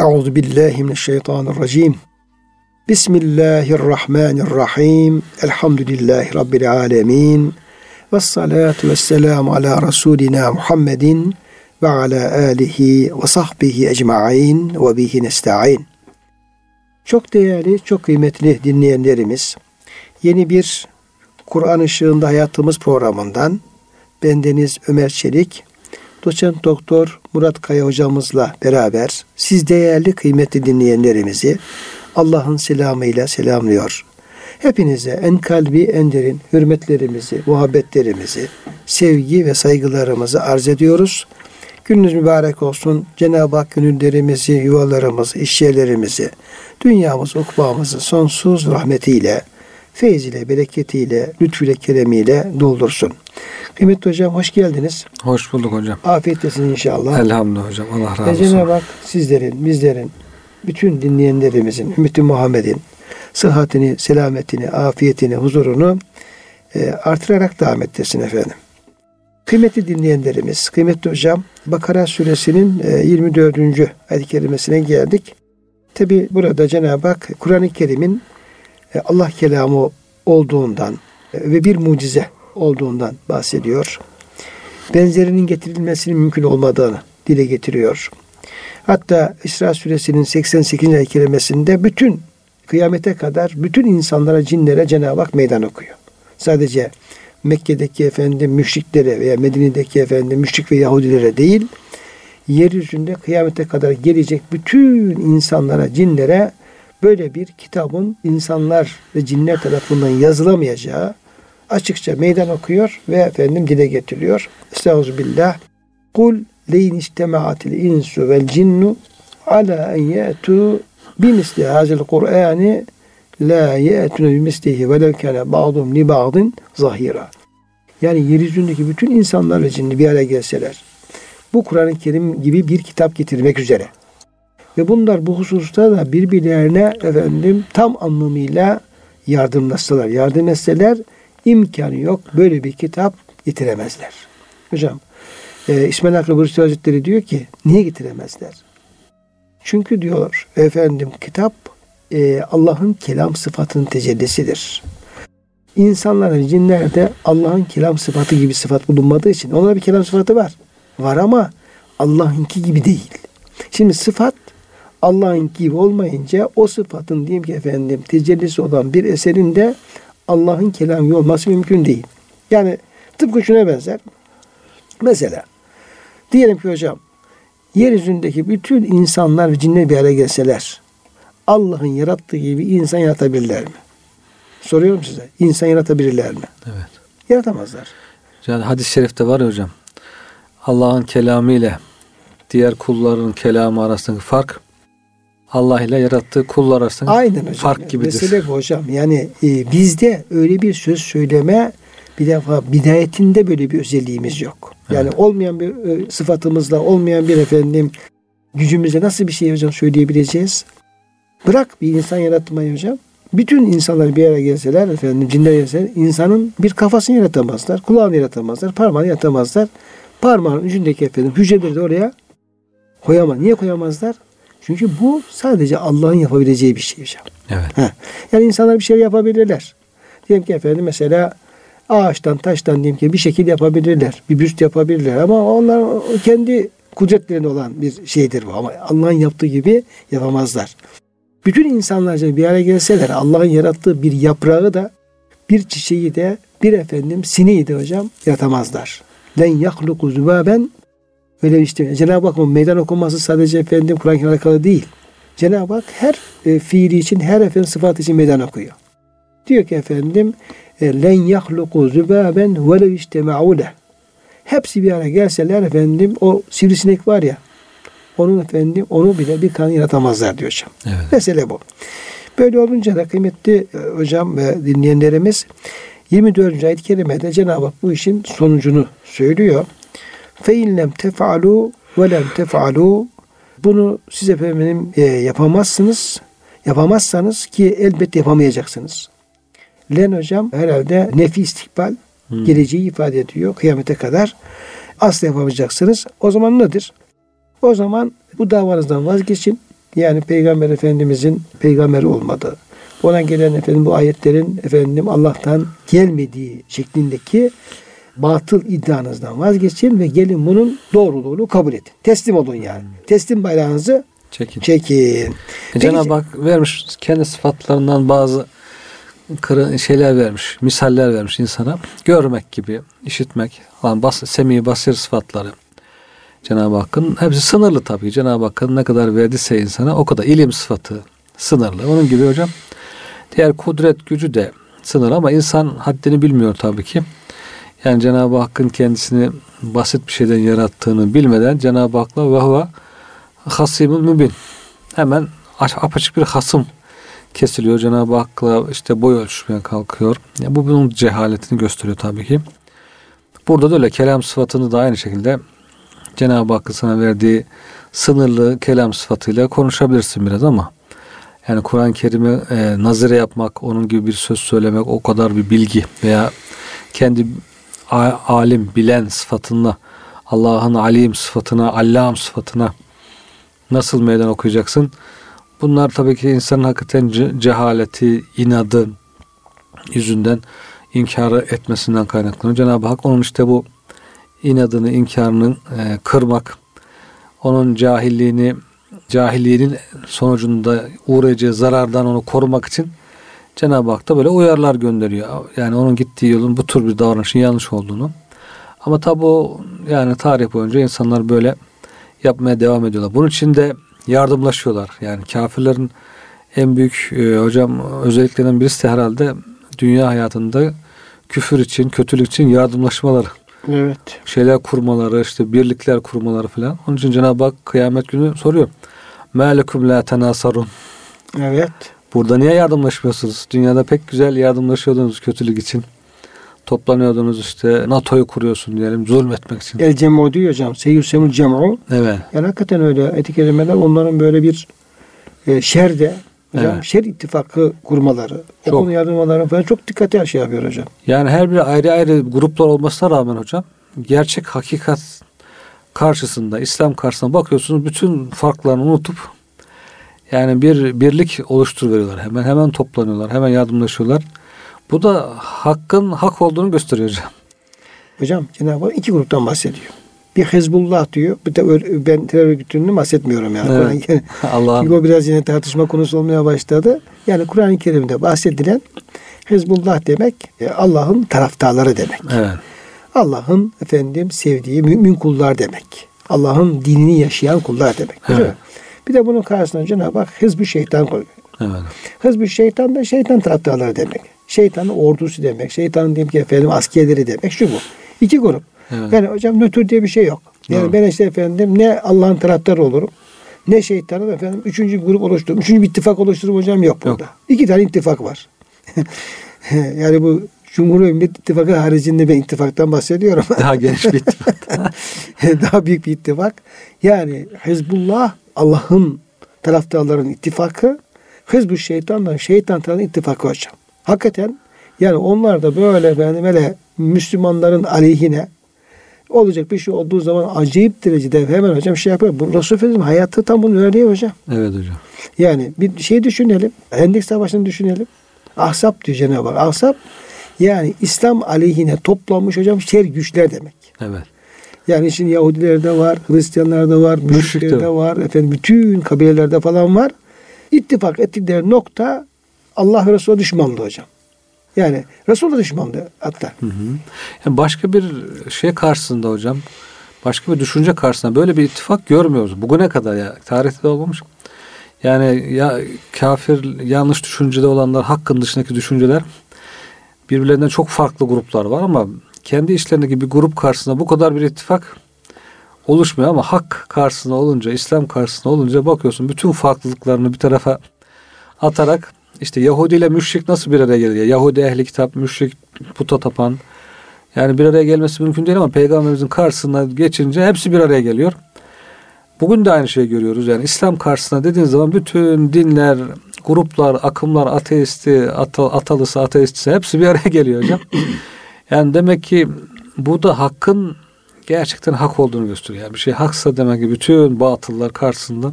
Euzu billahi mineşşeytanirracim. Bismillahirrahmanirrahim. Elhamdülillahi rabbil alamin. Ves salatu vesselamu ala rasulina Muhammedin ve ala alihi ve sahbihi ecmaîn ve bihi nestaîn. Çok değerli, çok kıymetli dinleyenlerimiz, yeni bir Kur'an ışığında hayatımız programından bendeniz Ömer Çelik, doçent doktor Murat Kaya hocamızla beraber siz değerli kıymetli dinleyenlerimizi Allah'ın selamıyla selamlıyor. Hepinize en kalbi en derin hürmetlerimizi, muhabbetlerimizi, sevgi ve saygılarımızı arz ediyoruz. Gününüz mübarek olsun. Cenab-ı Hak gönüllerimizi, yuvalarımızı, işyerlerimizi, dünyamız, ukbamızı sonsuz rahmetiyle, feyziyle, bereketiyle, lütfüyle, keremiyle doldursun. Kıymetli hocam hoş geldiniz. Hoş bulduk hocam. Afiyetlesin inşallah. Elhamdülillah hocam. Allah razı olsun. Ve Cenab-ı Hak sizlerin, bizlerin, bütün dinleyenlerimizin, Ümmeti Muhammed'in sıhhatini, selametini, afiyetini, huzurunu e, artırarak devam ettirsin efendim. Kıymetli dinleyenlerimiz, kıymetli hocam, Bakara suresinin e, 24. ayet-i kerimesine geldik. Tabi burada Cenab-ı Hak Kur'an-ı Kerim'in e, Allah kelamı olduğundan e, ve bir mucize olduğundan bahsediyor. Benzerinin getirilmesinin mümkün olmadığını dile getiriyor. Hatta İsra suresinin 88. ayet kerimesinde bütün kıyamete kadar bütün insanlara, cinlere Cenab-ı Hak meydan okuyor. Sadece Mekke'deki efendim müşriklere veya Medine'deki efendim müşrik ve Yahudilere değil, yeryüzünde kıyamete kadar gelecek bütün insanlara, cinlere böyle bir kitabın insanlar ve cinler tarafından yazılamayacağı açıkça meydan okuyor ve efendim dile getiriyor. Estağfirullah. Kul leyin istema'atil insu vel cinnu ala en ye'tu bimisli hazil Kur'ani la ye'tune bimislihi velev kâne ba'dum li ba'din zahira. Yani yeryüzündeki bütün insanlar ve cinni bir araya gelseler bu Kur'an-ı Kerim gibi bir kitap getirmek üzere ve bunlar bu hususta da birbirlerine efendim tam anlamıyla yardımlaşsalar, yardım etseler imkanı yok. Böyle bir kitap getiremezler. Hocam e, İsmail Hakkı Bursi Hazretleri diyor ki niye getiremezler? Çünkü diyor efendim kitap e, Allah'ın kelam sıfatının tecellisidir. İnsanların cinlerde Allah'ın kelam sıfatı gibi sıfat bulunmadığı için onlara bir kelam sıfatı var. Var ama Allah'ınki gibi değil. Şimdi sıfat Allah'ın gibi olmayınca o sıfatın diyeyim ki efendim tecellisi olan bir eserin de Allah'ın kelamı olması mümkün değil. Yani tıpkı şuna benzer. Mesela diyelim ki hocam yeryüzündeki bütün insanlar ve cinler bir araya gelseler Allah'ın yarattığı gibi insan yaratabilirler mi? Soruyorum size. İnsan yaratabilirler mi? Evet. Yaratamazlar. Yani hadis-i şerifte var ya hocam. Allah'ın kelamı ile diğer kulların kelamı arasındaki fark Allah ile yarattığı kullar arasında Aynen hocam. fark gibidir. Mesele bu hocam. Yani e, bizde öyle bir söz söyleme bir defa bidayetinde böyle bir özelliğimiz yok. Yani evet. olmayan bir e, sıfatımızla, olmayan bir efendim gücümüzle nasıl bir şey hocam söyleyebileceğiz? Bırak bir insan yaratmayı hocam. Bütün insanlar bir araya gelseler efendim cinler gelseler insanın bir kafasını yaratamazlar, kulağını yaratamazlar, parmağını yaratamazlar. Parmağın ucundaki efendim hücreleri de oraya koyamaz. Niye koyamazlar? Çünkü bu sadece Allah'ın yapabileceği bir şey hocam. Evet. Yani insanlar bir şey yapabilirler. Diyelim ki efendim mesela ağaçtan, taştan diyelim ki bir şekil yapabilirler. Bir büst yapabilirler ama onlar kendi kudretlerinde olan bir şeydir bu. Ama Allah'ın yaptığı gibi yapamazlar. Bütün insanlar bir araya gelseler Allah'ın yarattığı bir yaprağı da bir çiçeği de bir efendim sineği de hocam yaratamazlar. Len yahluku zübaben Öyle işte Cenab-ı Hakk'ın meydan okuması sadece efendim Kur'an alakalı değil. Cenab-ı Hak her e, fiili için, her efendim sıfat için meydan okuyor. Diyor ki efendim e, len yahluku zübaben velev istema'u Hepsi bir araya gelseler efendim o sivrisinek var ya onun efendim onu bile bir kan yaratamazlar diyor hocam. Evet. Mesele bu. Böyle olunca da kıymetli e, hocam ve dinleyenlerimiz 24. ayet-i kerimede Cenab-ı Hak bu işin sonucunu söylüyor. Fe inlem tef'alu ve lem tef'alu bunu siz efendim e, yapamazsınız. Yapamazsanız ki elbette yapamayacaksınız. Len hocam herhalde nefi istikbal hmm. geleceği ifade ediyor kıyamete kadar. Asla yapamayacaksınız. O zaman nedir? O zaman bu davanızdan vazgeçin. yani Peygamber Efendimizin peygamber olmadığı, ona gelen efendim bu ayetlerin efendim Allah'tan gelmediği şeklindeki batıl iddianızdan vazgeçin ve gelin bunun doğruluğunu kabul edin. Teslim olun yani. Teslim bayrağınızı Çekin. çekin. E, Cenab-ı Hak vermiş kendi sıfatlarından bazı şeyler vermiş, misaller vermiş insana. Görmek gibi, işitmek, falan bas, semi basir sıfatları. Cenab-ı Hakk'ın hepsi sınırlı tabii. Cenab-ı Hakk'ın ne kadar verdiyse insana o kadar ilim sıfatı sınırlı. Onun gibi hocam diğer kudret gücü de sınır ama insan haddini bilmiyor tabii ki. Yani Cenab-ı Hakk'ın kendisini basit bir şeyden yarattığını bilmeden Cenab-ı Hak'la ve huve hasimul mübin. Hemen apaçık bir hasım kesiliyor. Cenab-ı Hak'la işte boy ölçmeye kalkıyor. Yani bu bunun cehaletini gösteriyor tabii ki. Burada da öyle kelam sıfatını da aynı şekilde Cenab-ı Hakk'ın sana verdiği sınırlı kelam sıfatıyla konuşabilirsin biraz ama yani Kur'an-ı Kerim'i e, nazire yapmak, onun gibi bir söz söylemek, o kadar bir bilgi veya kendi alim, bilen sıfatına, Allah'ın alim sıfatına, allam sıfatına nasıl meydan okuyacaksın? Bunlar tabii ki insanın hakikaten cehaleti, inadı yüzünden inkarı etmesinden kaynaklanıyor. Cenab-ı Hak onun işte bu inadını, inkarını e, kırmak, onun cahilliğini, cahilliğinin sonucunda uğrayacağı zarardan onu korumak için Cenab-ı Hak da böyle uyarlar gönderiyor. Yani onun gittiği yolun bu tür bir davranışın yanlış olduğunu. Ama tabi o yani tarih boyunca insanlar böyle yapmaya devam ediyorlar. Bunun için de yardımlaşıyorlar. Yani kafirlerin en büyük e, hocam özelliklerinden birisi de herhalde dünya hayatında küfür için, kötülük için yardımlaşmaları. Evet. Şeyler kurmaları, işte birlikler kurmaları falan. Onun için Cenab-ı Hak kıyamet günü soruyor. Mâlekum la tenasarun. Evet. Burada niye yardımlaşmıyorsunuz? Dünyada pek güzel yardımlaşıyordunuz kötülük için. Toplanıyordunuz işte NATO'yu kuruyorsun diyelim zulmetmek için. El cem'u diyor hocam. Seyyusemul cem'u. Evet. Yani hakikaten öyle etik kelimeler onların böyle bir e, şerde hocam evet. şer ittifakı kurmaları, çok. o konu yardımları falan çok dikkatli şey yapıyor hocam. Yani her bir ayrı ayrı gruplar olmasına rağmen hocam gerçek hakikat karşısında, İslam karşısında bakıyorsunuz bütün farklarını unutup yani bir birlik oluşturuveriyorlar. Hemen hemen toplanıyorlar. Hemen yardımlaşıyorlar. Bu da hakkın hak olduğunu gösteriyor hocam. Hocam Cenab-ı Hak iki gruptan bahsediyor. Bir Hezbollah diyor. Bir de ben terör örgütünü bahsetmiyorum yani. Evet. yani Allah'ın. o biraz yine tartışma konusu olmaya başladı. Yani Kur'an-ı Kerim'de bahsedilen Hezbollah demek e, Allah'ın taraftarları demek. Evet. Allah'ın efendim sevdiği mümin kullar demek. Allah'ın dinini yaşayan kullar demek. Evet. Bir de bunun karşısına Cenab-ı Hak hızbı şeytan koyuyor. Evet. Hızbı şeytan da şeytan taraftarları demek. Şeytanın ordusu demek. Şeytanın diyelim ki efendim askerleri demek. Şu bu. İki grup. Evet. Yani hocam nötr diye bir şey yok. Yani Doğru. ben işte efendim ne Allah'ın taraftarı olurum ne şeytanın efendim üçüncü grup oluştururum. Üçüncü bir ittifak oluştururum hocam yok burada. Yok. İki tane ittifak var. yani bu Cumhur ve Millet İttifakı haricinde ben ittifaktan bahsediyorum. Daha geniş bir ittifak. Daha büyük bir ittifak. Yani Hizbullah Allah'ın taraftarların ittifakı. Hizbu şeytanla şeytan tarafından ittifakı hocam. Hakikaten yani onlar da böyle efendim hele Müslümanların aleyhine olacak bir şey olduğu zaman acayip derecede hemen hocam şey yapıyor. Bu Resulullah hayatı tam bunu öğreniyor hocam. Evet hocam. Yani bir şey düşünelim. Hendek Savaşı'nı düşünelim. Ahsap diyor Cenab-ı Hak. Ahsap yani İslam aleyhine toplanmış hocam şer güçler demek. Evet. Yani şimdi Yahudilerde var, Hristiyanlarda var, müşriklerde var, efendim bütün kabilelerde falan var. İttifak ettikleri nokta Allah ve Resul'a düşmanlığı hocam. Yani Resul'a düşmanlığı hatta. Hı hı. Yani başka bir şey karşısında hocam, başka bir düşünce karşısında böyle bir ittifak görmüyoruz. Bugüne kadar ya tarihte de olmamış. Yani ya kafir yanlış düşüncede olanlar hakkın dışındaki düşünceler birbirlerinden çok farklı gruplar var ama kendi işlerindeki bir grup karşısında bu kadar bir ittifak oluşmuyor ama hak karşısında olunca, İslam karşısında olunca bakıyorsun bütün farklılıklarını bir tarafa atarak işte Yahudi ile müşrik nasıl bir araya geliyor? Yahudi ehli kitap, müşrik puta tapan. Yani bir araya gelmesi mümkün değil ama peygamberimizin karşısına geçince hepsi bir araya geliyor. Bugün de aynı şeyi görüyoruz. Yani İslam karşısına dediğiniz zaman bütün dinler, gruplar, akımlar, ateisti, atal, atalısı, ateistisi hepsi bir araya geliyor hocam. Yani demek ki bu da hakkın gerçekten hak olduğunu gösteriyor. Yani bir şey haksa demek ki bütün batıllar karşısında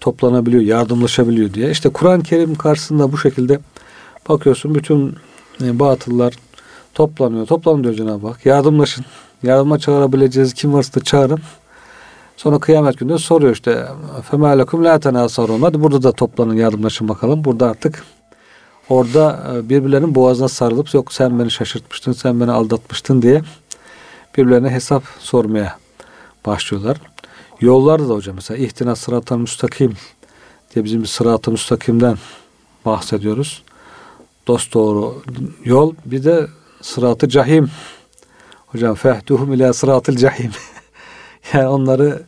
toplanabiliyor, yardımlaşabiliyor diye. İşte Kur'an-ı Kerim karşısında bu şekilde bakıyorsun bütün e, batıllar toplanıyor. Toplanın diyor Cenab-ı Hak. Yardımlaşın. Yardıma çağırabileceğiz kim varsa da çağırın. Sonra kıyamet günü soruyor işte فَمَا لَكُمْ لَا تَنَاسَرُونَ Hadi burada da toplanın yardımlaşın bakalım. Burada artık orada e, birbirlerinin boğazına sarılıp yok sen beni şaşırtmıştın, sen beni aldatmıştın diye birbirlerine hesap sormaya başlıyorlar. Yollarda da hocam mesela ihtina sıratal müstakim diye bizim bir sırat-ı müstakimden bahsediyoruz. Dost doğru yol bir de sıratı cahim. Hocam fehduhum ila sıratıl cahim. yani onları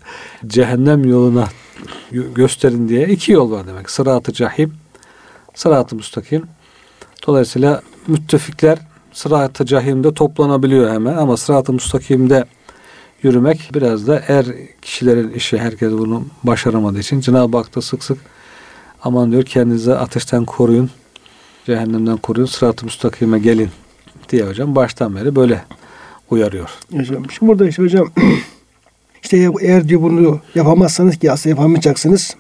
cehennem yoluna gösterin diye iki yol var demek. Sıratı cahim, sıratı müstakim. Dolayısıyla müttefikler sırat-ı cahimde toplanabiliyor hemen ama sırat-ı müstakimde yürümek biraz da er kişilerin işi. Herkes bunu başaramadığı için Cenab-ı Hak da sık sık aman diyor kendinize ateşten koruyun, cehennemden koruyun, sırat-ı müstakime gelin diye hocam baştan beri böyle uyarıyor. Hocam, şimdi burada işte hocam işte eğer diyor bunu yapamazsanız ki aslında yapamayacaksınız.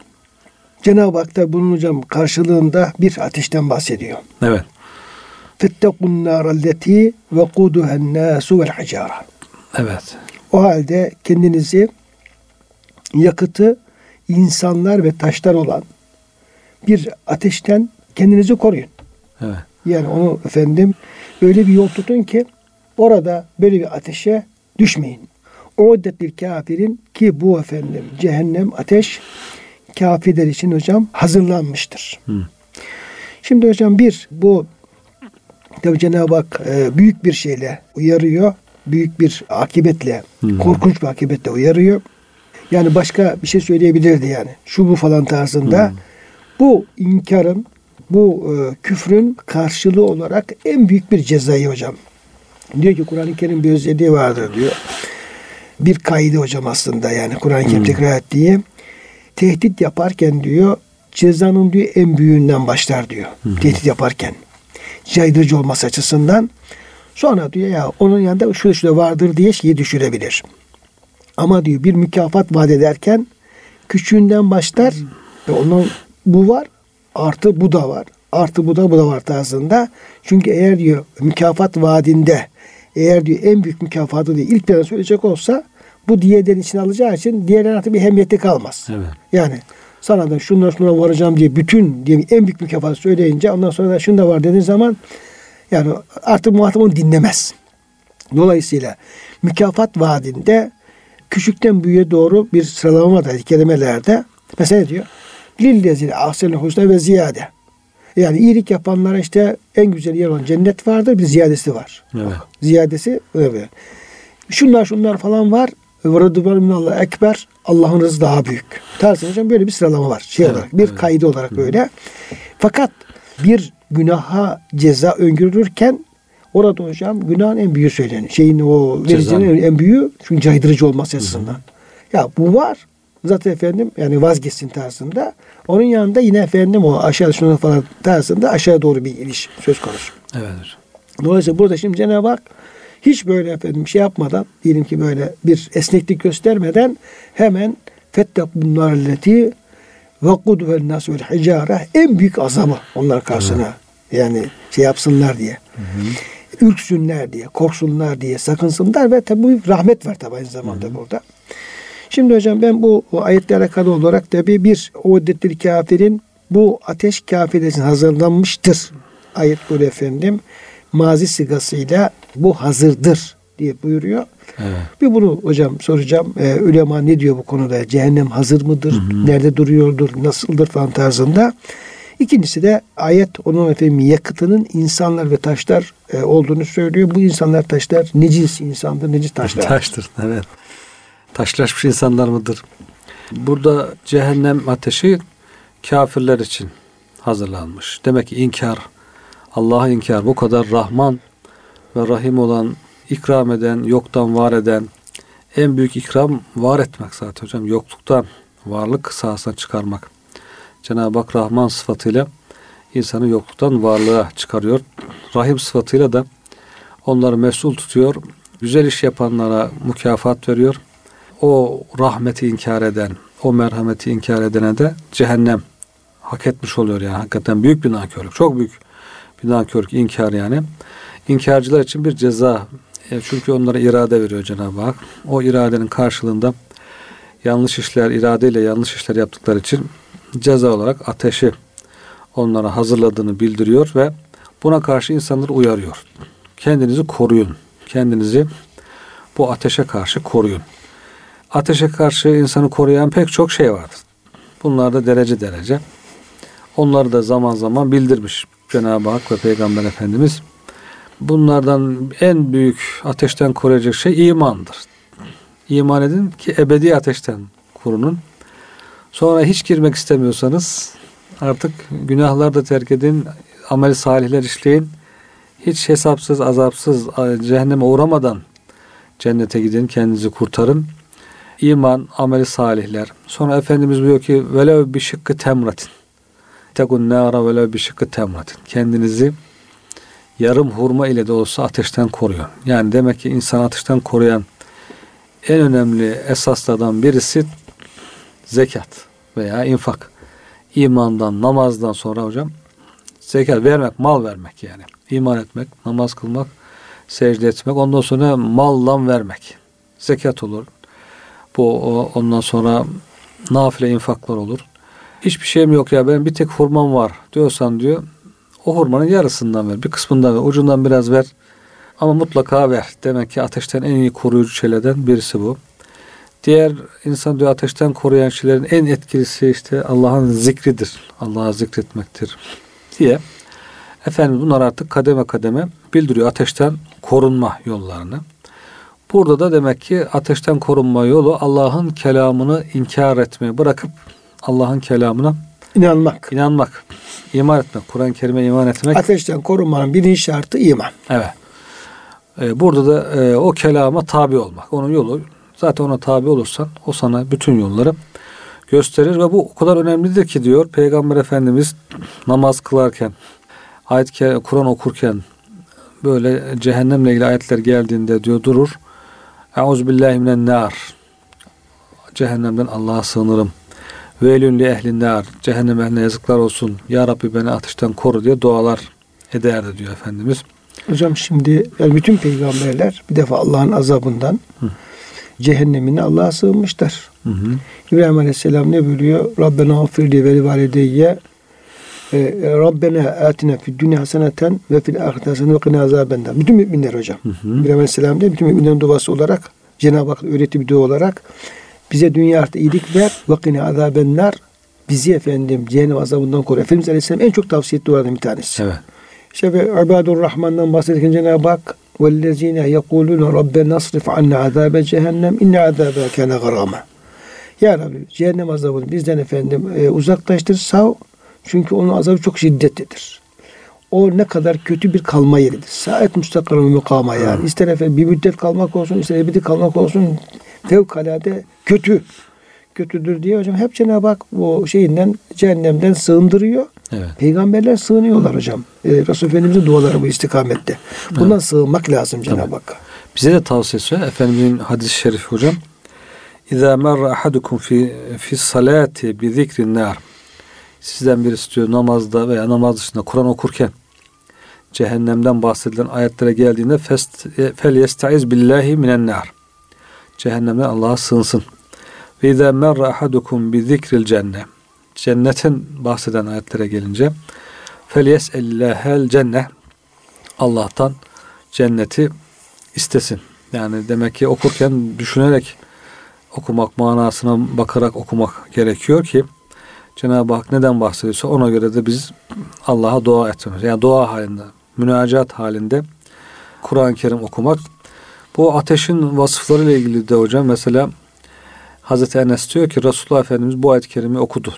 Cenab-ı Hak da bunun hocam karşılığında bir ateşten bahsediyor. Evet. Fettekun nârelleti ve kuduhen nâsu vel hicâra. Evet. O halde kendinizi yakıtı insanlar ve taşlar olan bir ateşten kendinizi koruyun. Evet. Yani onu efendim öyle bir yol tutun ki orada böyle bir ateşe düşmeyin. Bir kafirin ki bu efendim cehennem ateş kafirler için hocam hazırlanmıştır. Hı. Şimdi hocam bir bu tabi Cenab-ı Hak e, büyük bir şeyle uyarıyor. Büyük bir akibetle, Hı. korkunç bir akibetle uyarıyor. Yani başka bir şey söyleyebilirdi yani. Şu bu falan tarzında. Hı. Bu inkarın, bu e, küfrün karşılığı olarak en büyük bir cezayı hocam. Diyor ki Kur'an-ı Kerim bir özelliği vardır diyor. Bir kaydı hocam aslında yani Kur'an-ı Kerim Hmm. tekrar ettiği. Tehdit yaparken diyor cezanın diyor en büyüğünden başlar diyor. Tehdit yaparken. Caydırıcı olması açısından. Sonra diyor ya onun yanında şu şu da vardır diye şeyi düşürebilir. Ama diyor bir mükafat vaat ederken küçüğünden başlar ve onun bu var artı bu da var. Artı bu da bu da var tarzında. Çünkü eğer diyor mükafat vaadinde eğer diyor en büyük mükafatı diye ilk plana söyleyecek olsa bu diğerlerin içine alacağı için diğerlerin artık bir hemiyeti kalmaz. Evet. Yani sana da şundan şuna varacağım diye bütün diye en büyük mükafatı söyleyince ondan sonra da şunu da var dediğin zaman yani artık muhatap onu dinlemez. Dolayısıyla mükafat vaadinde küçükten büyüğe doğru bir sıralama da kelimelerde. Mesela diyor? Lillezine ahsenül husna ve ziyade. Yani iyilik yapanlara işte en güzel yer olan cennet vardır. Bir ziyadesi var. Evet. Ziyadesi öyle. Şunlar şunlar falan var. Ve minallah ekber. Allah'ın rızı daha büyük. Tarzı hocam böyle bir sıralama var. Şey Evet, olarak bir evet. kaydı olarak böyle. Fakat bir günaha ceza öngörülürken orada hocam günahın en büyüğü söyleniyor. Şeyin o vericinin en büyüğü çünkü caydırıcı olması açısından. Ya bu var. Zaten efendim yani vazgeçsin tarzında. Onun yanında yine efendim o aşağı şuna falan tarzında aşağı doğru bir iliş söz konusu. Evet. Dolayısıyla burada şimdi Cenab-ı Hak hiç böyle efendim şey yapmadan diyelim ki böyle bir esneklik göstermeden hemen fettak bunlar leti ve kudvel nas vel hicare en büyük azabı onlar karşısına yani şey yapsınlar diye. Ürksünler diye, korksunlar diye, sakınsınlar ve tabi bu rahmet var tabi aynı zamanda burada. Şimdi hocam ben bu, bu ayetle alakalı olarak tabi bir udettil kafirin bu ateş kafir için hazırlanmıştır. Ayet böyle efendim mazi sigasıyla bu hazırdır diye buyuruyor. Evet. Bir bunu hocam soracağım. Ee, ulema ne diyor bu konuda? Cehennem hazır mıdır? Nerede duruyordur? Nasıldır falan tarzında. İkincisi de ayet onun efendim yakıtının insanlar ve taşlar e, olduğunu söylüyor. Bu insanlar taşlar necis insandır, necis taşlar. Taştır. Evet. Taşlaşmış insanlar mıdır? Burada cehennem ateşi kafirler için hazırlanmış. Demek ki inkar, Allah'a inkar bu kadar Rahman ve Rahim olan, ikram eden, yoktan var eden, en büyük ikram var etmek zaten hocam. Yokluktan varlık sahasına çıkarmak. Cenab-ı Hak Rahman sıfatıyla insanı yokluktan varlığa çıkarıyor. Rahim sıfatıyla da onları mesul tutuyor. Güzel iş yapanlara mükafat veriyor. O rahmeti inkar eden, o merhameti inkar edene de cehennem hak etmiş oluyor yani. Hakikaten büyük bir nankörlük. Çok büyük bir nankörlük, inkar yani. İnkarcılar için bir ceza. E, çünkü onlara irade veriyor Cenab-ı Hak. O iradenin karşılığında yanlış işler, iradeyle yanlış işler yaptıkları için ceza olarak ateşi onlara hazırladığını bildiriyor ve buna karşı insanları uyarıyor. Kendinizi koruyun. Kendinizi bu ateşe karşı koruyun. Ateşe karşı insanı koruyan pek çok şey vardır. Bunlar da derece derece. Onları da zaman zaman bildirmiş Cenab-ı Hak ve Peygamber Efendimiz. Bunlardan en büyük ateşten koruyacak şey imandır. İman edin ki ebedi ateşten korunun. Sonra hiç girmek istemiyorsanız artık günahlar da terk edin, amel salihler işleyin. Hiç hesapsız, azapsız, cehenneme uğramadan cennete gidin, kendinizi kurtarın. İman, ameli salihler. Sonra Efendimiz diyor ki velev bir şıkkı temratin. Tekun nâra velev bir şıkkı temratin. Kendinizi yarım hurma ile de olsa ateşten koruyun. Yani demek ki insan ateşten koruyan en önemli esaslardan birisi zekat veya infak. İmandan, namazdan sonra hocam zekat vermek, mal vermek yani. İman etmek, namaz kılmak, secde etmek. Ondan sonra mallan vermek. Zekat olur. Bu ondan sonra nafile infaklar olur. Hiçbir şeyim yok ya ben bir tek hurmam var diyorsan diyor o hurmanın yarısından ver. Bir kısmından ver. Ucundan biraz ver. Ama mutlaka ver. Demek ki ateşten en iyi koruyucu şeylerden birisi bu. Diğer insan diyor ateşten koruyan şeylerin en etkilisi işte Allah'ın zikridir. Allah'a zikretmektir diye. Efendim bunlar artık kademe kademe bildiriyor ateşten korunma yollarını. Burada da demek ki ateşten korunma yolu Allah'ın kelamını inkar etmeyi bırakıp Allah'ın kelamına inanmak. İnanmak. iman etmek. Kur'an-ı Kerim'e iman etmek. Ateşten korunmanın birinci şartı iman. Evet. Ee, burada da e, o kelama tabi olmak. Onun yolu zaten ona tabi olursan o sana bütün yolları gösterir ve bu o kadar önemlidir ki diyor Peygamber Efendimiz namaz kılarken ayet Kur'an okurken böyle cehennemle ilgili ayetler geldiğinde diyor durur. Euzubillahi minen nar. Cehennemden Allah'a sığınırım. Velün li ehlin nar. Cehennem ehline yazıklar olsun. Ya Rabbi beni ateşten koru diye dualar ederdi diyor Efendimiz. Hocam şimdi yani bütün peygamberler bir defa Allah'ın azabından hı. cehennemine Allah'a sığınmışlar. Hı hı. İbrahim Aleyhisselam ne buyuruyor? Rabbena affirli ve valideyye e, e, Rabbena atina fid dünya haseneten ve fil ahirete haseneten ve qina azabennar. Bütün müminler hocam. Hı hı. İbrahim Aleyhisselam de bütün müminlerin duası olarak Cenab-ı Hak öğrettiği bir dua olarak bize dünya artı iyilik ver ve qina azabennar. Bizi efendim cehennem azabından koru. Efendimiz Aleyhisselam en çok tavsiye ettiği dualardan bir tanesi. Evet. İşte ve İbadur Rahman'dan bahsederken Cenab-ı Hak وَالَّذ۪ينَ يَقُولُونَ رَبَّنَا نَصْرِفْ عَنَّا عَذَابَ cehennem inne عَذَابَ كَانَ غَرَامًا Ya Rabbi cehennem azabını bizden efendim e, uzaklaştır sağ çünkü onun azabı çok şiddetlidir. O ne kadar kötü bir kalma yeridir. Saat müstakar mukama yani. Hmm. İster efendim bir müddet kalmak olsun, ister ebedi kalmak olsun fevkalade kötü. Kötüdür diye hocam hep Cenab-ı Hak bu şeyinden cehennemden sığındırıyor. Evet. Peygamberler sığınıyorlar hocam. Ee, Resul Efendimiz'in duaları bu istikamette. Bundan evet. sığınmak lazım Cenab-ı Hakk'a. Bize de tavsiyesi Efendimizin hadis-i şerif hocam. İzâ merre ahadukum fi, fi salati bi zikrin nar. Sizden birisi diyor namazda veya namaz dışında Kur'an okurken cehennemden bahsedilen ayetlere geldiğinde fel yestaiz billahi minen nar. Cehennemden Allah'a sığınsın. Ve izâ merre ahadukum bi zikril cennet cennetin bahseden ayetlere gelince Felyes ellahel cenne Allah'tan cenneti istesin. Yani demek ki okurken düşünerek okumak, manasına bakarak okumak gerekiyor ki Cenab-ı Hak neden bahsediyorsa ona göre de biz Allah'a dua etmemiz. Yani dua halinde, münacat halinde Kur'an-ı Kerim okumak. Bu ateşin vasıfları ile ilgili de hocam mesela Hazreti Enes diyor ki Resulullah Efendimiz bu ayet-i kerimi okudu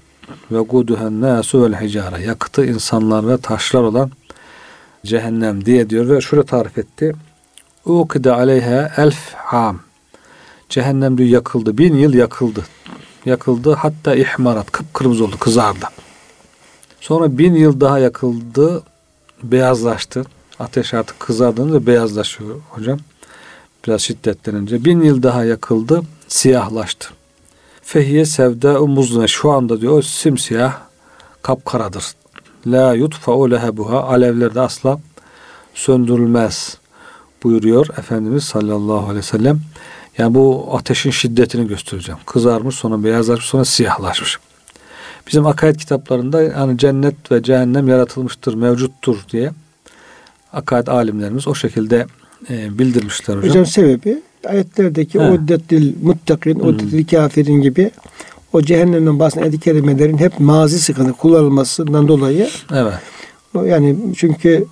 ve guduhen nasu vel hicara yakıtı insanlar ve taşlar olan cehennem diye diyor ve şöyle tarif etti. Ukide aleyha elf am. Cehennem diyor yakıldı. Bin yıl yakıldı. Yakıldı hatta ihmarat. Kıpkırmızı oldu. Kızardı. Sonra bin yıl daha yakıldı. Beyazlaştı. Ateş artık kızardığında beyazlaşıyor hocam. Biraz şiddetlenince. Bin yıl daha yakıldı. Siyahlaştı. Fehiye sevda muzne şu anda diyor o simsiyah kapkaradır. La yutfa'u lehebuha alevlerde asla söndürülmez buyuruyor Efendimiz sallallahu aleyhi ve sellem. Yani bu ateşin şiddetini göstereceğim. Kızarmış sonra beyazlaşmış sonra siyahlaşmış. Bizim akaid kitaplarında yani cennet ve cehennem yaratılmıştır, mevcuttur diye akaid alimlerimiz o şekilde e, bildirmişler hocam. Hocam sebebi ayetlerdeki He. uddetil muttakin, uddetil kafirin gibi o cehennemden bahseden ayet-i kerimelerin hep mazi sıkıntı kullanılmasından dolayı Evet. yani çünkü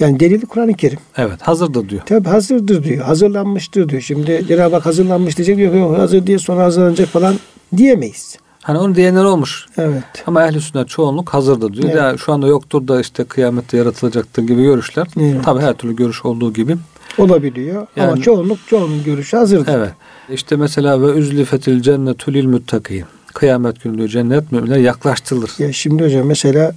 yani delil Kur'an-ı Kerim. Evet. Hazırdır diyor. Tabi hazırdır diyor. Hazırlanmıştır diyor. Şimdi Cenab-ı Hak hazırlanmış diyecek yok yok hazır diye sonra hazırlanacak falan diyemeyiz. Hani onu diyenler olmuş. Evet. Ama ehli sünnet çoğunluk hazırdır diyor. Evet. Ya şu anda yoktur da işte kıyamette yaratılacaktır gibi görüşler. Evet. Tabii her türlü görüş olduğu gibi. Olabiliyor. Ama Yani- çoğunluk çoğunun görüşü hazırdır. Evet. İşte mesela ve üzlifetil cennetu lil muttakin. Kıyamet günü cennet müminler yaklaştırılır. Ya şimdi hocam mesela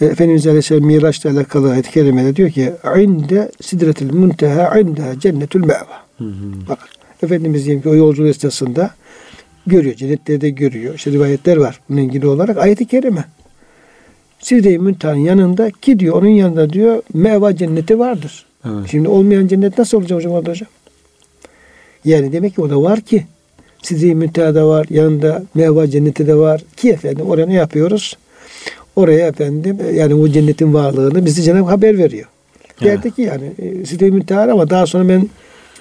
e, Efendimiz Aleyhisselam Miraç'la alakalı ayet-i kerimede diyor ki inde sidretil munteha inde cennetül meva. Hı hı. Bak Efendimiz diyelim ki o yolculuk esnasında görüyor. Cennetleri de görüyor. İşte rivayetler var bununla ilgili olarak. Ayet-i kerime. Sidre-i Münteha'nın yanında ki diyor onun yanında diyor meva cenneti vardır. Evet. Şimdi olmayan cennet nasıl olacak hocam orada hocam? Yani demek ki o da var ki. Sidre-i Münteha'da var. Yanında meva cenneti de var. Ki efendim oraya ne yapıyoruz? Oraya efendim e, yani o cennetin varlığını bize Cenab-ı haber veriyor. Evet. Derdi ki yani e, Sidre-i Münteha ama daha sonra ben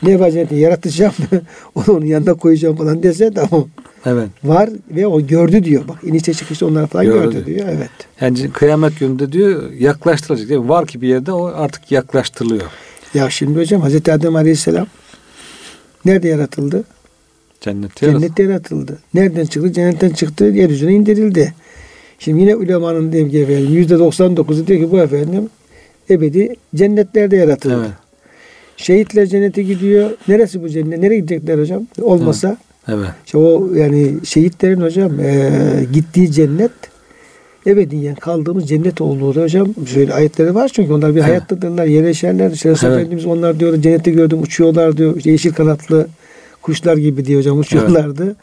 meva cennetini yaratacağım. onu onun yanında koyacağım falan dese tamam. Evet. Var ve o gördü diyor. Bak inişte çıkışta onlar falan Gördü. gördü, diyor. Evet. Yani kıyamet gününde diyor yaklaştırılacak. mi? Var ki bir yerde o artık yaklaştırılıyor. Ya şimdi hocam Hazreti Adem Aleyhisselam nerede yaratıldı? Cennette. Cennette yaratıldı. Nereden çıktı? Cennetten çıktı. Yeryüzüne indirildi. Şimdi yine ulemanın diyelim ki efendim yüzde 99'u diyor ki bu efendim ebedi cennetlerde yaratıldı. Evet. Şehitler cennete gidiyor. Neresi bu cennet? Nereye gidecekler hocam? Olmasa Evet. İşte o yani şehitlerin hocam e, gittiği cennet ebediyen kaldığımız cennet olduğu da hocam şöyle ayetleri var çünkü onlar bir Evet. hayattadırlar, yerleşerler. İşte Evet. Efendimiz onlar diyor cennette gördüm uçuyorlar diyor. İşte yeşil kanatlı kuşlar gibi diyor hocam uçuyorlardı.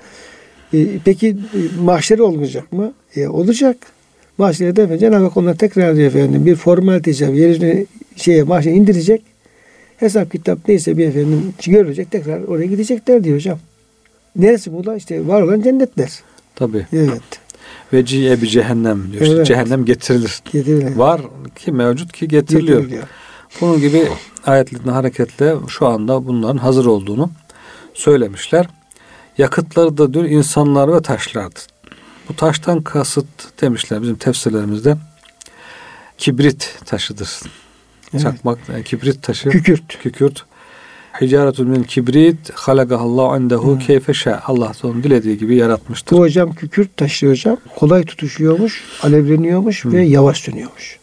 E, peki e, mahşer olmayacak mı? E, olacak. Mahşerde efendim Cenab-ı Hak onları tekrar diyor efendim bir formalite icabı yeryüzüne şeye mahşere indirecek. Hesap kitap neyse bir efendim görecek tekrar oraya gidecekler diyor hocam. Neresi bu da? İşte var olan cennetler. Tabii. Evet. Ve ciye bir cehennem diyor. Evet. cehennem getirilir. Getirilen. Var ki mevcut ki getiriliyor. Getiriliyor. Bunun gibi ayetlerden hareketle şu anda bunların hazır olduğunu söylemişler. Yakıtları da diyor insanlar ve taşlardır. Bu taştan kasıt demişler bizim tefsirlerimizde kibrit taşıdır. Evet. Çakmak, e, kibrit taşı. Kükürt. kükürt. Hicaretun min kibrit halagahallahu indehu Hı. keyfe şa. Allah da onu dilediği gibi yaratmıştır. Bu hocam kükürt taşı hocam kolay tutuşuyormuş, alevleniyormuş Hı. ve yavaş sönüyormuş.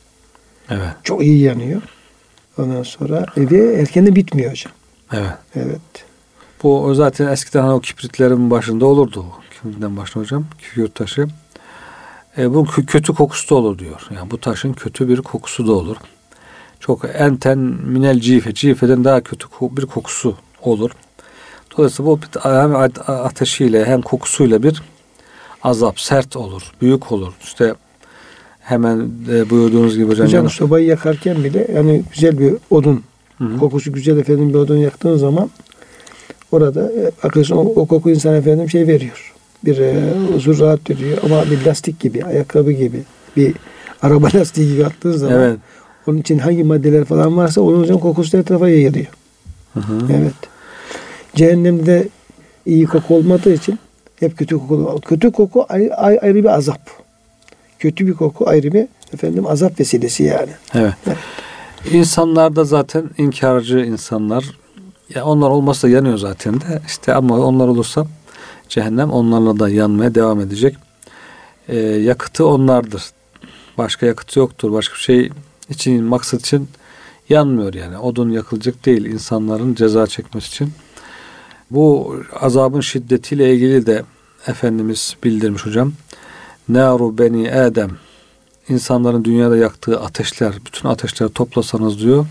Evet. Çok iyi yanıyor. Ondan sonra e, ve erken de bitmiyor hocam. Evet. Evet. Bu zaten eskiden hani o kibritlerin başında olurdu. Kibrinden başında hocam. Kükürt taşı. E, bu kö- kötü kokusu da olur diyor. Yani bu taşın kötü bir kokusu da olur. Çok enten minel cife. Cifeden daha kötü bir kokusu olur. Dolayısıyla bu hem ateşiyle hem kokusuyla bir azap, sert olur, büyük olur. İşte hemen e, buyurduğunuz gibi hocam. Hocam sobayı yakarken bile yani güzel bir odun, Hı hı. kokusu güzel efendim bir odun yaktığın zaman orada e, o, o koku insan efendim şey veriyor. Bir e, huzur rahat veriyor ama bir lastik gibi, ayakkabı gibi, bir araba lastiği gibi attığın zaman Evet. Onun için hangi maddeler falan varsa onun hocam kokusu da etrafa yayılıyor. Hı hı. Evet. Cehennemde iyi koku olmadığı için hep kötü koku. Kötü koku ayrı, ayrı bir azap. Kötü bir koku ayrı bir efendim azap vesilesi yani. Evet. Evet. İnsanlar da zaten inkarcı insanlar. Ya onlar olmazsa yanıyor zaten de. İşte ama onlar olursa cehennem onlarla da yanmaya devam edecek. Ee, yakıtı onlardır. Başka yakıtı yoktur. Başka bir şey için maksat için yanmıyor yani. Odun yakılacak değil insanların ceza çekmesi için. Bu azabın şiddetiyle ilgili de Efendimiz bildirmiş hocam. Naru beni Adem insanların dünyada yaktığı ateşler, bütün ateşleri toplasanız diyor,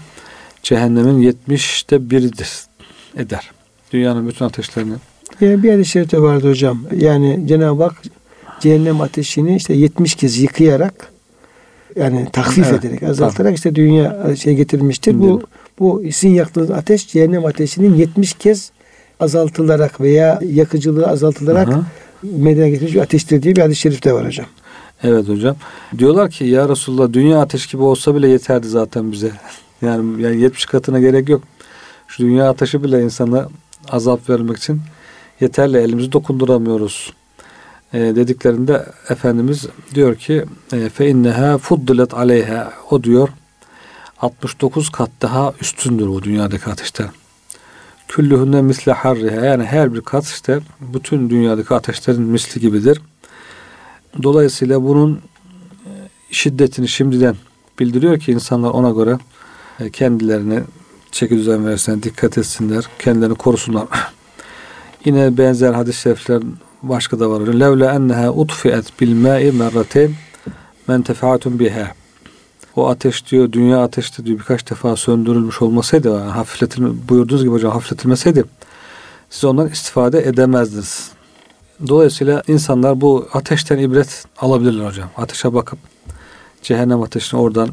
cehennemin yetmişte biridir eder. Dünyanın bütün ateşlerini Yani bir hadis-i şerifte vardı hocam. Yani Cenab-ı Hak cehennem ateşini işte 70 kez yıkayarak yani takfif Evet, ederek, azaltarak işte dünya şey getirmiştir. Bu bu sizin yaktığınız ateş cehennem ateşinin 70 kez azaltılarak veya yakıcılığı azaltılarak Aha. meydana getirmiş bir ateştir diye bir hadis-i şerif de var hocam. Evet hocam. Diyorlar ki ya Resulullah dünya ateş gibi olsa bile yeterdi zaten bize. Yani, yani 70 katına gerek yok. Şu dünya ateşi bile insana azap vermek için yeterli. Elimizi dokunduramıyoruz. E, dediklerinde Efendimiz diyor ki e, fe inneha fuddilet aleyha o diyor 69 kat daha üstündür bu dünyadaki ateşten. Küllühünne misle harriha yani her bir kat işte bütün dünyadaki ateşlerin misli gibidir. Dolayısıyla bunun e, şiddetini şimdiden bildiriyor ki insanlar ona göre e, kendilerine çeki düzen versinler, dikkat etsinler, kendilerini korusunlar. Yine benzer hadis-i şerifler başka da var. Levle enneha utfiet bil ma'i merrateyn men tefaatun biha. O ateş diyor, dünya ateşte diyor birkaç defa söndürülmüş olmasaydı, yani hafifletilme, buyurduğunuz gibi hocam hafifletilmeseydi siz ondan istifade edemezdiniz. Dolayısıyla insanlar bu ateşten ibret alabilirler hocam. Ateşe bakıp cehennem ateşini oradan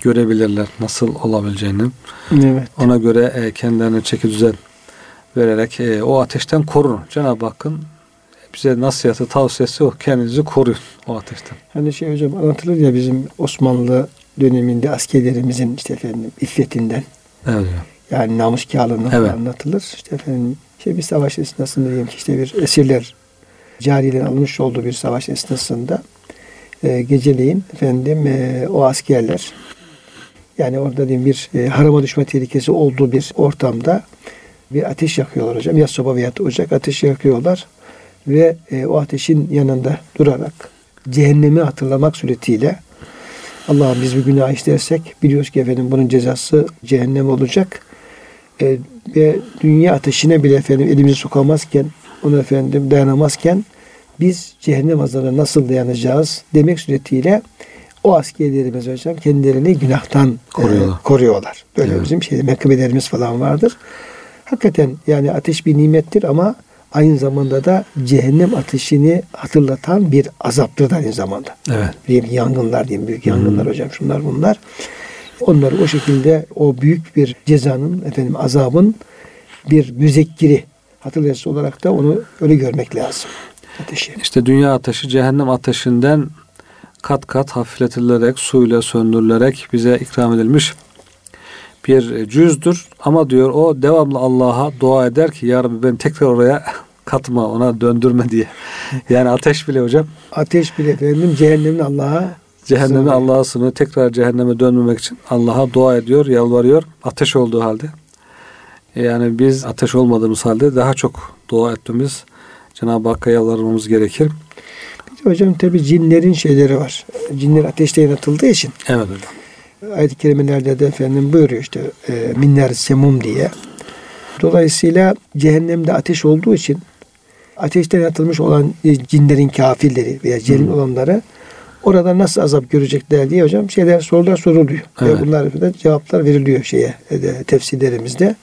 görebilirler nasıl olabileceğini. Evet. Ona göre e, kendilerine çeki düzen vererek e, o ateşten korun. Cenab-ı Hakk'ın bize nasihatı, tavsiyesi o. Kendinizi koruyun o ateşten. Hani şey hocam anlatılır ya bizim Osmanlı döneminde askerlerimizin işte efendim iffetinden Evet hocam. yani namuskârlığından Evet. anlatılır. İşte efendim işte bir savaş esnasında diyelim ki işte bir esirler cariyeler alınmış olduğu bir savaş esnasında e, geceleyin efendim e, o askerler yani orada diyeyim bir e, harama düşme tehlikesi olduğu bir ortamda bir ateş yakıyorlar hocam. Ya soba veya ocak ateşi yakıyorlar ve e, o ateşin yanında durarak cehennemi hatırlamak suretiyle Allah'ım biz bir günah işlersek biliyoruz ki efendim bunun cezası cehennem olacak. E, ve dünya ateşine bile efendim elimizi sokamazken onu efendim dayanamazken biz cehennem azabına nasıl dayanacağız demek suretiyle o askerlerimiz hocam kendilerini günahtan e, Koruyorlar. koruyorlar. Böyle Evet. bizim şey menkıbelerimiz falan vardır. Hakikaten yani ateş bir nimettir ama aynı zamanda da cehennem ateşini hatırlatan bir azaptır da aynı zamanda. Evet. Diyelim yangınlar diyeyim büyük yangınlar hocam şunlar bunlar. Onları o şekilde o büyük bir cezanın efendim azabın bir müzekkiri hatırlayıcısı olarak da onu öyle görmek lazım. Ateşi. İşte dünya ateşi cehennem ateşinden kat kat hafifletilerek, suyla söndürülerek bize ikram edilmiş bir cüzdür. Ama diyor o devamlı Allah'a dua eder ki Ya Rabbi beni tekrar oraya katma, ona döndürme diye. Yani ateş bile hocam Ateş bile efendim cehennemin Allah'a cehenneme. Allah'a sığınıyor. Tekrar cehenneme dönmemek için Allah'a dua ediyor, yalvarıyor. Ateş olduğu halde. Yani biz ateş olmadığımız halde daha çok dua etmemiz, Cenab-ı Hakk'a yalvarmamız gerekir. Bir de hocam tabi cinlerin şeyleri var. Cinler ateşte yaratıldığı için Evet hocam. Ayet-i kerimelerde de efendim buyuruyor işte e, minler semum diye. Dolayısıyla cehennemde ateş olduğu için ateşten yaratılmış olan cinlerin kafirleri veya celil olanları orada nasıl azap görecekler diye hocam şeyler sorular soruluyor. Evet. Ve bunlar da cevaplar veriliyor şeye e, de, tefsirlerimizde.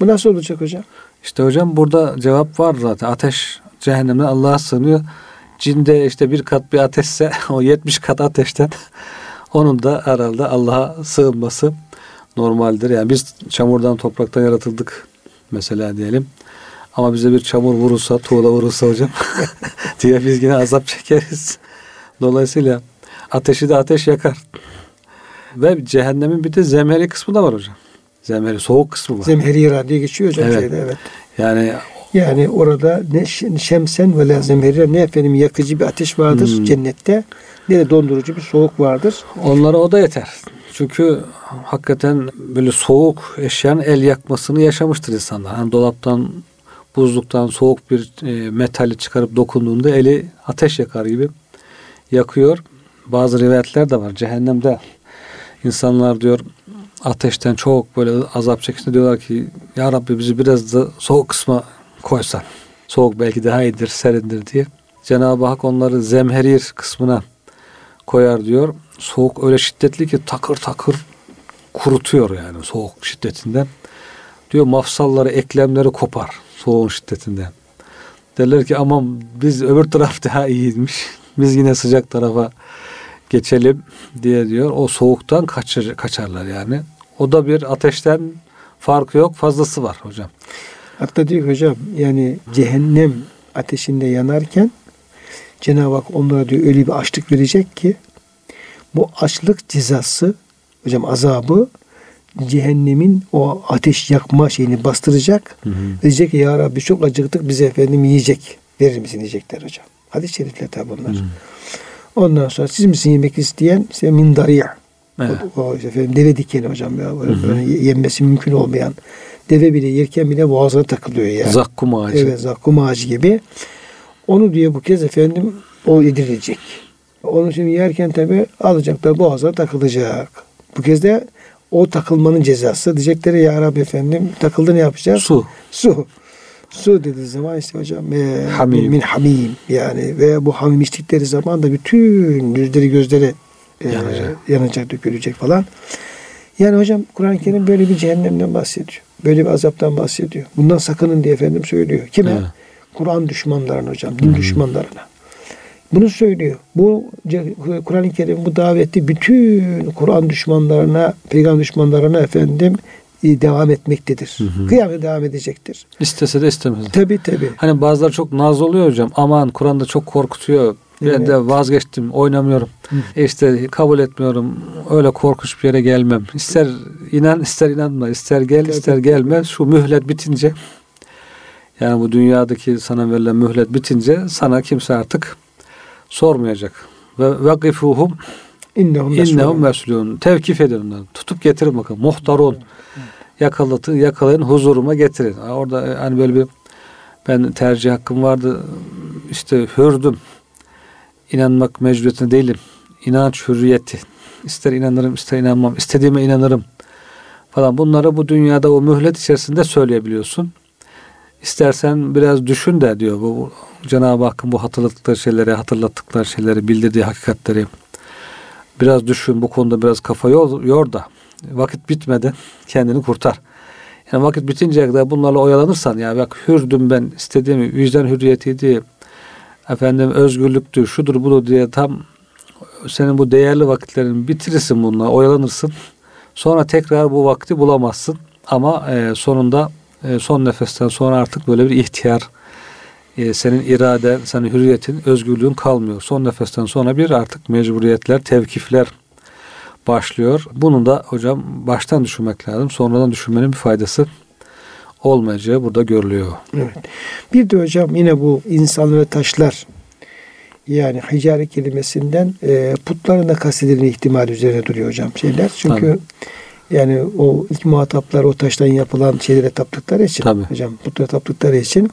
Bu nasıl olacak hocam? İşte hocam burada cevap var zaten. Ateş cehennemden Allah'a sığınıyor. Cinde işte bir kat bir ateşse o 70 kat ateşten onun da herhalde Allah'a sığınması normaldir. Yani biz çamurdan topraktan yaratıldık mesela diyelim. Ama bize bir çamur vurursa, tuğla vurursa hocam diye biz yine azap çekeriz. Dolayısıyla ateşi de ateş yakar. Ve cehennemin bir de zemheri kısmı da var hocam. Zemheri soğuk kısmı var. Zemherira diye geçiyor hocam Evet. şeyde evet. Yani Yani orada ne şemsen ve la zemherira ne efendim yakıcı bir ateş vardır Hmm. cennette ne de dondurucu bir soğuk vardır. Onlara o da yeter. Çünkü hakikaten böyle soğuk eşyanın el yakmasını yaşamıştır insanlar. Hani dolaptan, buzluktan soğuk bir e, metali çıkarıp dokunduğunda eli ateş yakar gibi yakıyor. Bazı rivayetler de var. Cehennemde insanlar diyor ateşten çok böyle azap çekince diyorlar ki Ya Rabbi bizi biraz da soğuk kısma koysan. Soğuk belki daha iyidir, serindir diye. Cenab-ı Hak onları zemherir kısmına koyar diyor. Soğuk öyle şiddetli ki takır takır kurutuyor yani soğuk şiddetinden. Diyor mafsalları, eklemleri kopar soğuğun şiddetinden. Derler ki aman biz öbür taraf daha iyiymiş. Biz yine sıcak tarafa geçelim diye diyor. O soğuktan kaçır, kaçarlar yani. O da bir ateşten farkı yok fazlası var hocam. Hatta diyor hocam yani cehennem ateşinde yanarken Cenab-ı Hak onlara diyor öyle bir açlık verecek ki bu açlık cezası hocam azabı cehennemin o ateş yakma şeyini bastıracak. Hı hı. Diyecek ki ya Rabbi çok acıktık bize efendim yiyecek. Verir misin diyecekler hocam. Hadis-i şerifler tabi bunlar. Hı. Ondan sonra siz misin yemek isteyen? İşte min dariya. Evet. O, o efendim deve dikeni hocam ya. Böyle, böyle yenmesi mümkün olmayan. Deve bile yerken bile boğazına takılıyor ya. Zakkum ağacı. Evet zakkum ağacı gibi. Onu diyor bu kez efendim o yedirilecek. Onu şimdi yerken tabi alacaklar boğazına takılacak. Bu kez de o takılmanın cezası. Diyecekleri ya Rabbi efendim takıldı ne yapacağız? Su. Su. Su dediği zaman işte hocam e, Hamim. min hamim yani ve bu hamim içtikleri zaman da bütün yüzleri gözleri e, Yanacak. yanacak, dökülecek falan. Yani hocam Kur'an-ı Kerim böyle bir cehennemden bahsediyor. Böyle bir azaptan bahsediyor. Bundan sakının diye efendim söylüyor. Kime? Evet. Kur'an düşmanlarına hocam, din düşmanlarına. Bunu söylüyor. Bu Kur'an-ı Kerim bu daveti bütün Kur'an düşmanlarına, peygamber düşmanlarına efendim e, devam etmektedir. hı. Kıyamet devam edecektir. İstese de istemez. Tabi tabi. Hani bazıları çok naz oluyor hocam. Aman Kur'an'da çok korkutuyor. Ben Evet. de vazgeçtim, oynamıyorum. E işte kabul etmiyorum. Öyle korkunç bir yere gelmem. İster inan, ister inanma, ister gel, Tabii, ister gelme. Şu mühlet bitince yani bu dünyadaki sana verilen mühlet bitince sana kimse artık sormayacak. Ve vakifuhum İnnehum innehum mesulun. Tevkif edin onları. Tutup getirin bakın. Muhtarun. Yakalatın, yakalayın, huzuruma getirin. Orada e, hani böyle bir ben tercih hakkım vardı. İşte hürdüm. İnanmak mecburiyetinde değilim. İnanç hürriyeti. İster inanırım, ister inanmam. İstediğime inanırım. Falan. Bunları bu dünyada o mühlet içerisinde söyleyebiliyorsun. İstersen biraz düşün de diyor. Bu Cenab-ı Hakk'ın bu hatırlattıkları şeyleri, hatırlattıkları şeyleri, bildirdiği hakikatleri biraz düşün. Bu konuda biraz kafa yor, yor da vakit bitmeden kendini kurtar. Yani vakit bitinceye kadar bunlarla oyalanırsan ya bak hürdüm ben istediğimi vicdan hürriyetiydi efendim özgürlüktü şudur budur diye tam senin bu değerli vakitlerini bitirirsin bununla oyalanırsın. Sonra tekrar bu vakti bulamazsın. Ama e, sonunda e, son nefesten sonra artık böyle bir ihtiyar e, senin iraden, senin hürriyetin, özgürlüğün kalmıyor. Son nefesten sonra bir artık mecburiyetler, tevkifler başlıyor. Bunu da hocam baştan düşünmek lazım. Sonradan düşünmenin bir faydası olmayacağı burada görülüyor. Evet. Bir de hocam yine bu insan ve taşlar yani hicare kelimesinden e, putların da kastedilme ihtimali üzerine duruyor hocam şeyler. Çünkü Tabii. Yani o ilk muhataplar o taştan yapılan şeylere taptıkları için Tabii. hocam putlara taptıkları için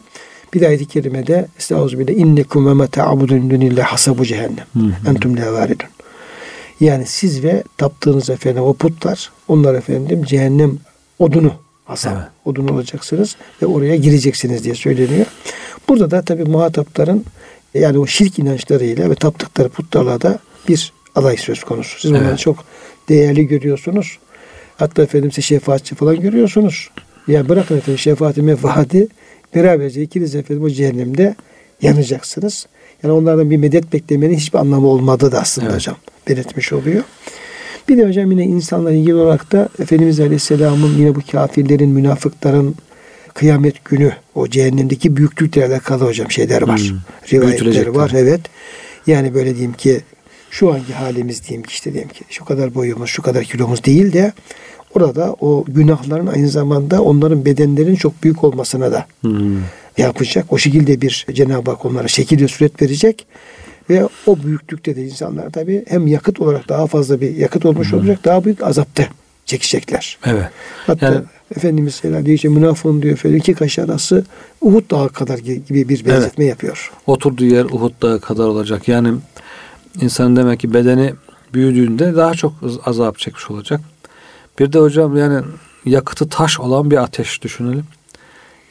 bir de ayet-i kerimede Estağfirullah innekum ve ma ta'budun dunillah hasabu cehennem. Entum la varidun. Yani siz ve taptığınız efendim o putlar onlar efendim cehennem odunu hasap Evet. odunu olacaksınız ve oraya gireceksiniz diye söyleniyor. Burada da tabi muhatapların yani o şirk inançlarıyla ve taptıkları putlarla da bir alay söz konusu. Siz Evet. çok değerli görüyorsunuz. Hatta efendim size şefaatçi falan görüyorsunuz. Yani bırakın efendim şefaati mefahati beraberce ikiniz efendim o cehennemde yanacaksınız. Yani onlardan bir medet beklemenin hiçbir anlamı olmadığı da aslında Evet. hocam belirtmiş oluyor. Bir de hocam yine insanla ilgili olarak da Efendimiz Aleyhisselam'ın yine bu kafirlerin, münafıkların kıyamet günü o cehennemdeki büyüklükle alakalı hocam şeyler var. Hmm. Rivayetler var evet. Yani böyle diyeyim ki şu anki halimiz diyeyim ki işte diyeyim ki şu kadar boyumuz, şu kadar kilomuz değil de orada o günahların aynı zamanda onların bedenlerinin çok büyük olmasına da Hmm. yapacak. O şekilde bir Cenab-ı Hak onlara şekil ve suret verecek. Ve o büyüklükte de insanlar tabii hem yakıt olarak daha fazla bir yakıt olmuş olacak. Daha büyük azapta çekecekler. Evet. Hatta Yani- Efendimiz herhalde işte münafığın diyor efendim iki kaş arası Uhud dağı kadar gibi bir benzetme yapıyor. Oturduğu yer Uhud Dağı kadar olacak. Yani insan demek ki bedeni büyüdüğünde daha çok az- azap çekmiş olacak. Bir de hocam yani yakıtı taş olan bir ateş düşünelim.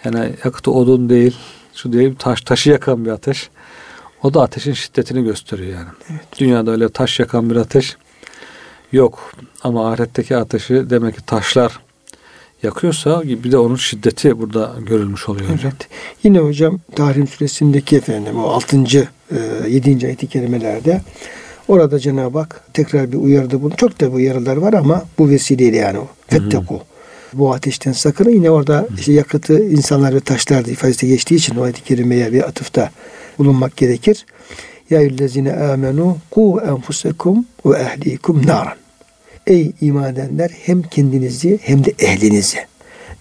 Yani yakıtı odun değil, şu değil taş taşı yakan bir ateş. O da ateşin şiddetini gösteriyor yani. Dünyada öyle taş yakan bir ateş yok. Ama ahiretteki ateşi demek ki taşlar yakıyorsa bir de onun şiddeti burada görülmüş oluyor hocam. Evet. Yine hocam Tahrim suresindeki efendim o 6. e, 7. ayet-i kerimelerde orada Cenab-ı Hak tekrar bir uyarıda bunu. Çok da bu uyarılar var ama bu vesileyle yani o. Fetteku. Bu ateşten sakın. Yine orada işte yakıtı insanlar ve taşlar ifadesi geçtiği için o ayet-i kerimeye bir atıfta bulunmak gerekir. Ya yüllezine amenu ku enfusekum ve ehlikum naran. Ey iman edenler hem kendinizi hem de ehlinizi.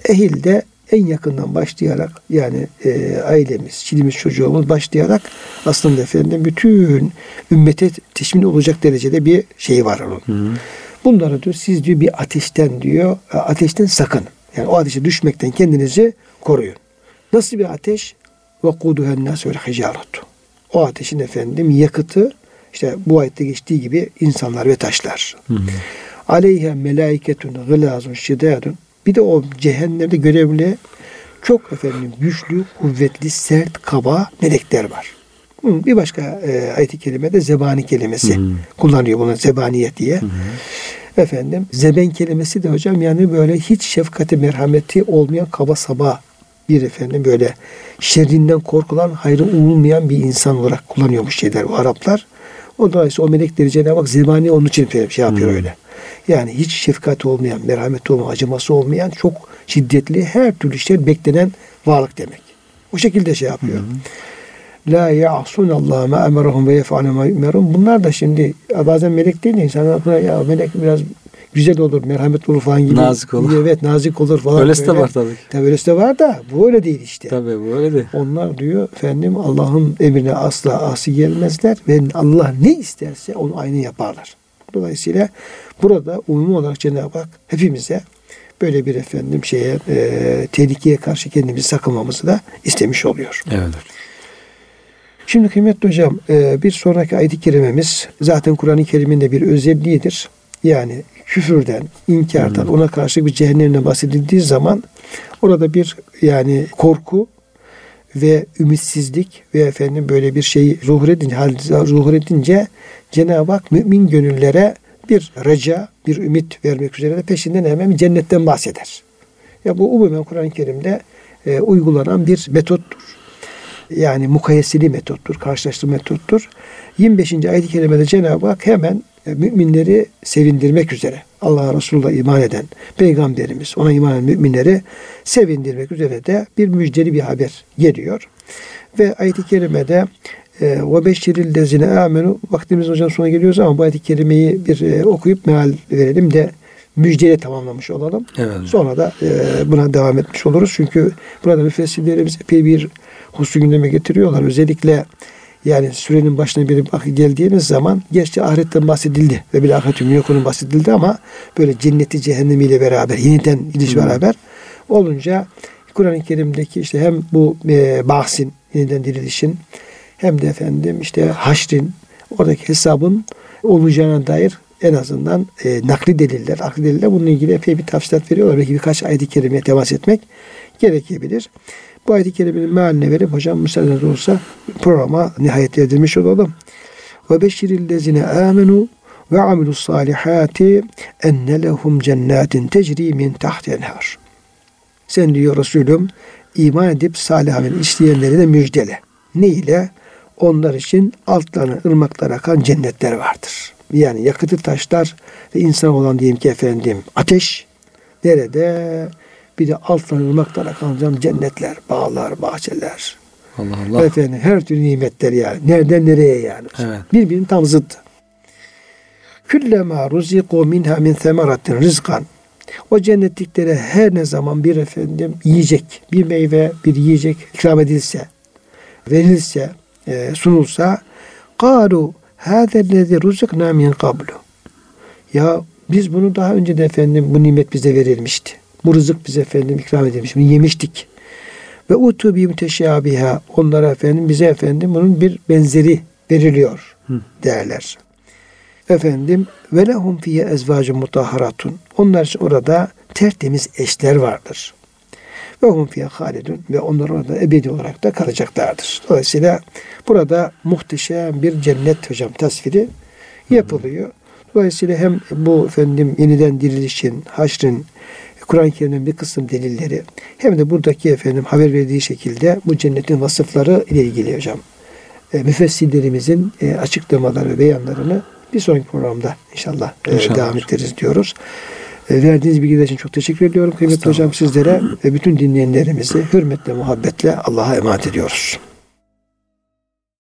Ehil de en yakından başlayarak yani e, ailemiz, çilimiz, çocuğumuz başlayarak aslında efendim bütün ümmete teşmin olacak derecede bir şey var onun. Hı. Bunları diyor siz diyor bir ateşten diyor e, ateşten sakın. Yani o ateşe düşmekten kendinizi koruyun. Nasıl bir ateş? Nas vel hicaretu. O ateşin efendim yakıtı işte bu ayette geçtiği gibi insanlar ve taşlar. Aleyhe melaiketun gılazun şidadun. Bir de o cehennemde görevli çok efendim güçlü, kuvvetli, sert, kaba melekler var. Bir başka e, ayet-i kerimede zebani kelimesi Hı. kullanıyor bunu zebaniyet diye. Efendim zeben kelimesi de hocam yani böyle hiç şefkati merhameti olmayan kaba saba bir efendim böyle şerrinden korkulan hayrı umulmayan bir insan olarak kullanıyormuş şeyler bu Araplar. O dolayısıyla o melekleri Cenab-ı Hak zebani onun için şey yapıyor Hmm. öyle. Yani hiç şefkati olmayan, merhameti olmayan, acıması olmayan çok şiddetli her türlü şey beklenen varlık demek. O şekilde şey yapıyor. La ya'sun Allah ma emerahum ve yef'alu ma yu'merun. Bunlar da şimdi bazen melek değil de insanlar buna ya melek biraz güzel olur, merhamet olur falan gibi. Nazik olur. Evet, nazik olur falan. Öylesi de var tabii. Tabii öylesi de var da bu öyle değil işte. Tabii bu öyle de. Onlar diyor efendim Allah'ın emrine asla asi gelmezler ve Allah ne isterse onu aynı yaparlar. Dolayısıyla burada umumi olarak Cenab-ı Hak hepimize böyle bir efendim şeye e, tehlikeye karşı kendimizi sakınmamızı da istemiş oluyor. Evet. Şimdi kıymetli hocam e, bir sonraki ayet-i kerimemiz zaten Kur'an-ı Kerim'in de bir özelliğidir. Yani küfürden, inkardan, ona karşı bir cehennemle bahsedildiği zaman orada bir yani korku ve ümitsizlik ve efendim böyle bir şey zuhur edince, hal zuhur edince Cenab-ı Hak mümin gönüllere bir reca, bir ümit vermek üzere de peşinden hemen cennetten bahseder. Ya bu umumen Kur'an-ı Kerim'de e, uygulanan bir metottur. Yani mukayeseli metottur, karşılaştırma metottur. 25. ayet-i kerimede Cenab-ı Hak hemen e, müminleri sevindirmek üzere Allah'a Resulullah iman eden peygamberimiz ona iman eden müminleri sevindirmek üzere de bir müjdeli bir haber geliyor. Ve ayet-i kerimede ve beşiril lezine amenu vaktimiz hocam sona geliyoruz ama bu ayet-i kerimeyi bir e, okuyup meal verelim de müjdeyle tamamlamış olalım. Evet. Sonra da e, buna devam etmiş oluruz. Çünkü burada müfessirlerimiz epey bir husu gündeme getiriyorlar. Özellikle yani sürenin başına bir geldiğimiz zaman gerçi ahiretten bahsedildi ve bir ahiret yokunun bahsedildi ama böyle cenneti cehennemiyle beraber yeniden gidiş beraber olunca Kur'an-ı Kerim'deki işte hem bu e, bahsin yeniden dirilişin hem de efendim işte haşrin oradaki hesabın olacağına dair en azından e, nakli deliller, akli deliller bununla ilgili epey bir tafsilat veriyorlar. Belki birkaç ayet-i kerimeye temas etmek gerekebilir. Bu ayet-i kerimenin mealine verip hocam müsaade olsa programa nihayet erdirmiş olalım. Ve beşirillezine amenu ve amilus salihati enne lehum cennetin tecri min tahti enhar. Sen diyor Resulüm iman edip salih amel işleyenleri de müjdele. Ne ile? Onlar için altlarına ırmaklar akan cennetler vardır. Yani yakıtı taşlar ve insan olan diyelim ki efendim ateş nerede? Bir de altlarına ırmaklar akan cennetler, bağlar, bahçeler. Allah Allah. Efendim her türlü nimetler yani. Nereden nereye yani. Evet. Birbirinin tam zıttı. Küllema ruziku minha min semeratin rizkan. O cennetliklere her ne zaman bir efendim yiyecek, bir meyve, bir yiyecek ikram edilse, verilse, e, sunulsa kalu hâzellezî ruziknâ min kablu. Ya biz bunu daha önce de efendim bu nimet bize verilmişti. Bu rızık bize efendim ikram edilmiş. Bunu yemiştik. Ve utu bi müteşabiha. Onlara efendim bize efendim bunun bir benzeri veriliyor derler. Efendim ve lehum fiye ezvacun mutahharatun. Onlar için orada tertemiz eşler vardır. Ve hum fiye halidun ve onlar orada ebedi olarak da kalacaklardır. Dolayısıyla burada muhteşem bir cennet hocam tasviri yapılıyor. Dolayısıyla hem bu efendim yeniden dirilişin, haşrin, Kur'an-ı Kerim'in bir kısım delilleri hem de buradaki efendim haber verdiği şekilde bu cennetin vasıfları ile ilgili hocam. E, müfessirlerimizin e, açıklamaları ve beyanlarını bir sonraki programda inşallah, e, İnşallah devam ederiz diyoruz. E, verdiğiniz bilgiler için çok teşekkür ediyorum kıymetli hocam sizlere ve bütün dinleyenlerimizi hürmetle, muhabbetle Allah'a emanet ediyoruz.